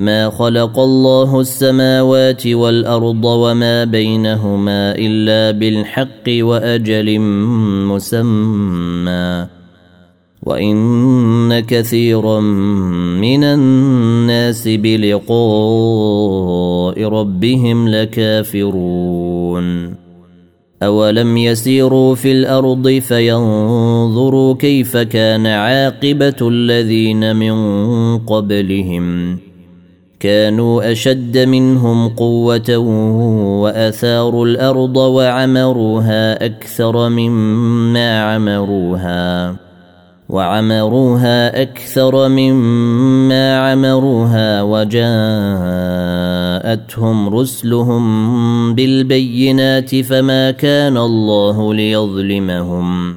ما خلق الله السماوات والأرض وما بينهما إلا بالحق وأجل مسمى. وإن كثيرا من الناس بلقاء ربهم لكافرون. أولم يسيروا في الأرض فينظروا كيف كان عاقبة الذين من قبلهم. كانوا أشد منهم قوة وأثاروا الأرض وعمروها أكثر مما عمروها وعمروها أكثر مما عمروها وجاءتهم رسلهم بالبينات فما كان الله ليظلمهم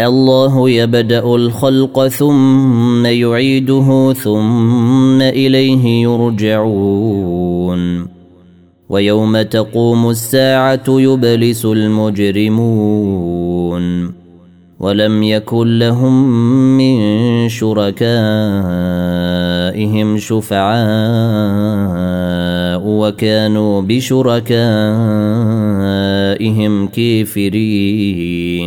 الله يبدأ الخلق ثم يعيده ثم إليه يرجعون. ويوم تقوم الساعة يبلس المجرمون. ولم يكن لهم من شركائهم شفعاء وكانوا بشركائهم كافرين.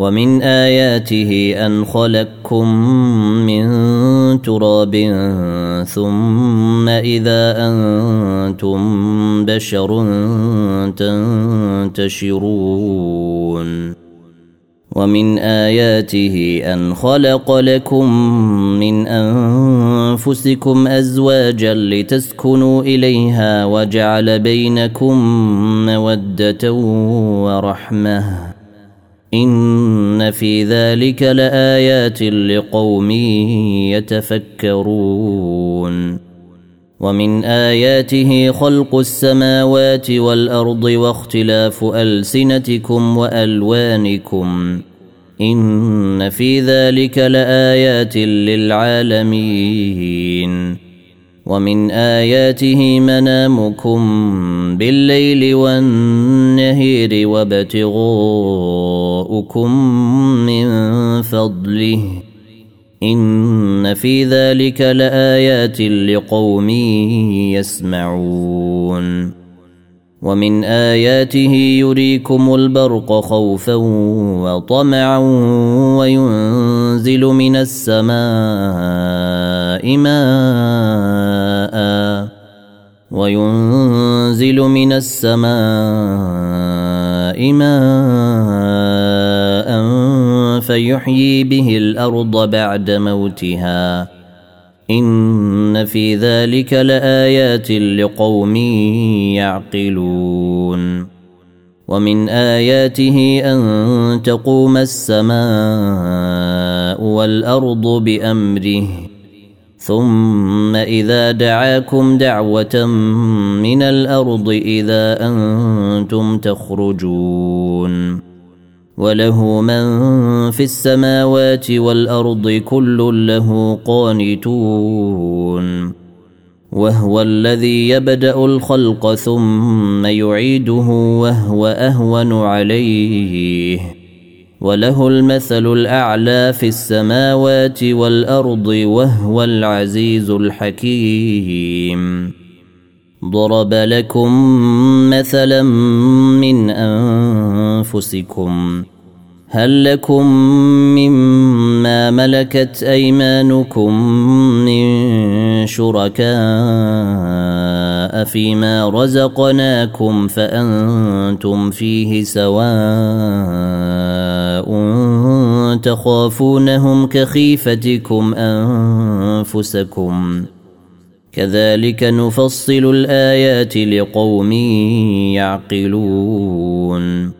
ومن آياته أن خلقكم من تراب ثم إذا أنتم بشر تنتشرون. ومن آياته أن خلق لكم من أنفسكم أزواجا لتسكنوا إليها وجعل بينكم مودة ورحمة. إن في ذلك لآيات لقوم يتفكرون. ومن آياته خلق السماوات والأرض واختلاف ألسنتكم وألوانكم. إن في ذلك لآيات للعالمين. ومن آياته منامكم بالليل والنهير وابتغاؤكم من فضله. إن في ذلك لآيات لقوم يسمعون. ومن آياته يريكم البرق خوفا وطمعا وينزل من السماء ماء وينزل من السماء ماء فيحيي به الأرض بعد موتها. إن في ذلك لآيات لقوم يعقلون. ومن آياته أن تقوم السماء والأرض بأمره. ثم إذا دعاكم دعوة من الأرض إذا أنتم تخرجون وله من في السماوات والأرض كل له قانتون وهو الذي يبدأ الخلق ثم يعيده وهو أهون عليه وله المثل الأعلى في السماوات والأرض وهو العزيز الحكيم. ضرب لكم مثلا من أنفسكم هل لكم مما ملكت أيمانكم من شركاء فيما رزقناكم فأنتم فيه سواء تخافونهم كخيفتكم أنفسكم. كذلك نفصل الآيات لقوم يعقلون.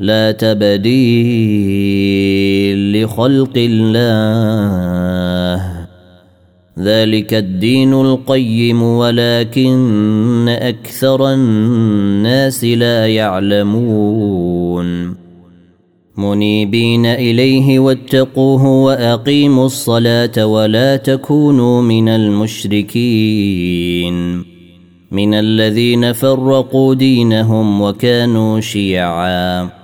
لا تبديل لخلق الله. ذلك الدين القيم ولكن أكثر الناس لا يعلمون. منيبين إليه واتقوه وأقيموا الصلاة ولا تكونوا من المشركين. من الذين فرقوا دينهم وكانوا شيعا.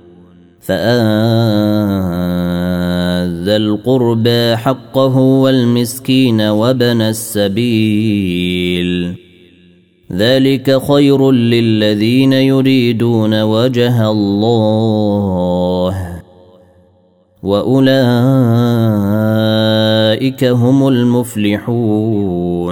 فآذ القربى حقه والمسكين وبن السبيل. ذلك خير للذين يريدون وجه الله. وأولئك هم المفلحون.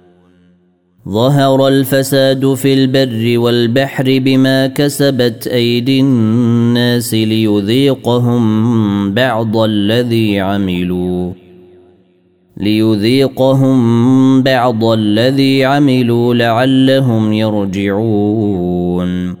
ظهر الفساد في البر والبحر بما كسبت أيدي الناس ليذيقهم بعض الذي عملوا. ليذيقهم بعض الذي عملوا لعلهم يرجعون.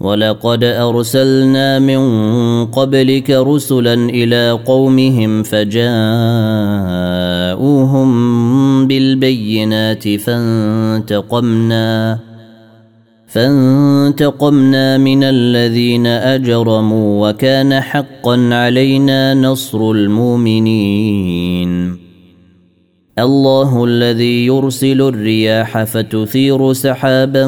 ولقد أرسلنا من قبلك رسلا إلى قومهم فجاءوهم بالبينات فانتقمنا فانتقمنا من الذين أجرموا وكان حقا علينا نصر المؤمنين الله الذي يرسل الرياح فتثير سحابا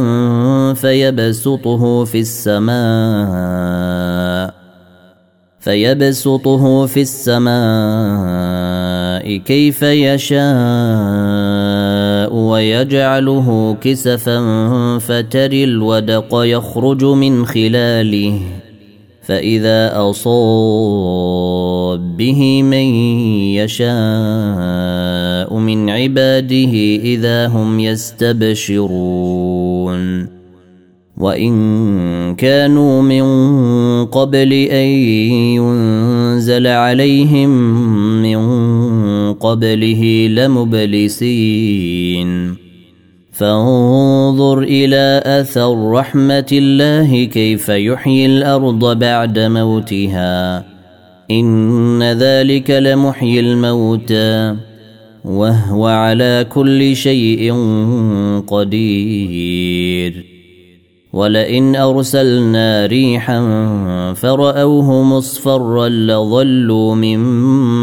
فيبسطه في السماء فيبسطه في السماء كيف يشاء ويجعله كسفا فتري الودق يخرج من خلاله فإذا أصاب به من يشاء من عباده إذا هم يستبشرون وإن كانوا من قبل أن ينزل عليهم من قبله لمبلسين فانظر إلى اثر رحمه الله كيف يحيي الأرض بعد موتها إن ذلك لمحيي الموتى وهو على كل شيء قدير. ولئن أرسلنا ريحا فرأوه مصفرا لظلوا من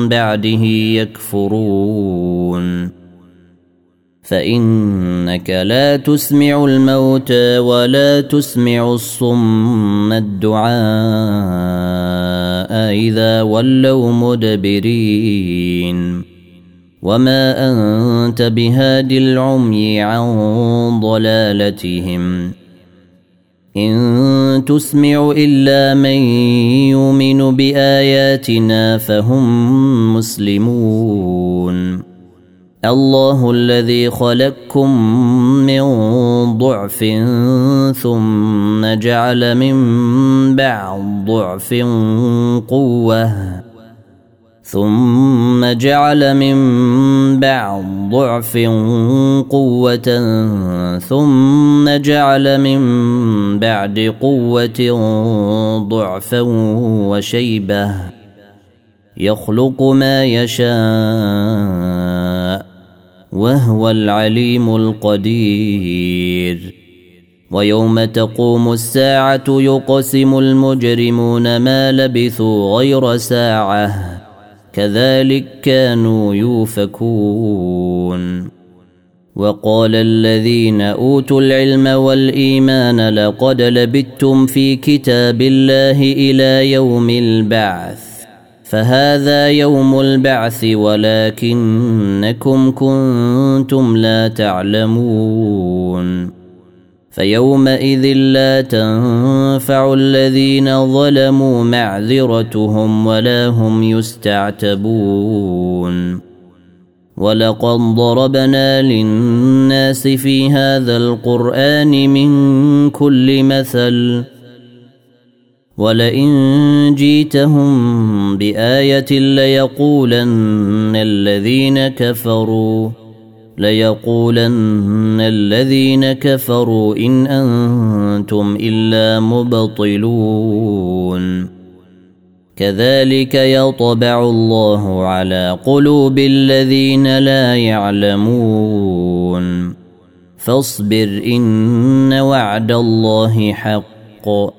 بعده يكفرون. فإنك لا تسمع الموتى ولا تسمع الصم الدعاء. إذا ولوا مدبرين. وما أنت بهاد العمي عن ضلالتهم. إن تسمع إلا من يؤمن بآياتنا فهم مسلمون. الله الذي خلقكم من ضعف ثم جعل من بعد ضعف قوة ثم جعل من بعد ضعف قوة ثم جعل من بعد قوة ضعفا وشيبة يخلق ما يشاء وهو العليم القدير. ويوم تقوم الساعة يقسم المجرمون ما لبثوا غير ساعة. كذلك كانوا يوفكون. وقال الذين أوتوا العلم والإيمان لقد لبثتم في كتاب الله إلى يوم البعث. فهذا يوم البعث ولكنكم كنتم لا تعلمون. فيومئذ لا تنفع الذين ظلموا معذرتهم ولا هم يستعتبون. ولقد ضربنا للناس في هذا القرآن من كل مثل ولئن جيتهم بآية ليقولن الذين كفروا ليقولن الذين كفروا إن أنتم إلا مبطلون. كذلك يطبع الله على قلوب الذين لا يعلمون. فاصبر إن وعد الله حق.